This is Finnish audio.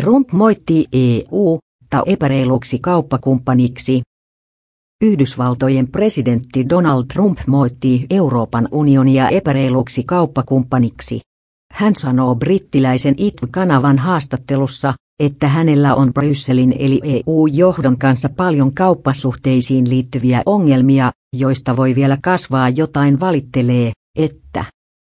Trump moitti EU, ta epäreiluksi kauppakumppaniksi. Yhdysvaltojen presidentti Donald Trump moitti Euroopan unionia epäreiluksi kauppakumppaniksi. Hän sanoo brittiläisen IT-kanavan haastattelussa, että hänellä on Brysselin eli EU-johdon kanssa paljon kauppasuhteisiin liittyviä ongelmia, joista voi vielä kasvaa jotain valittelee, että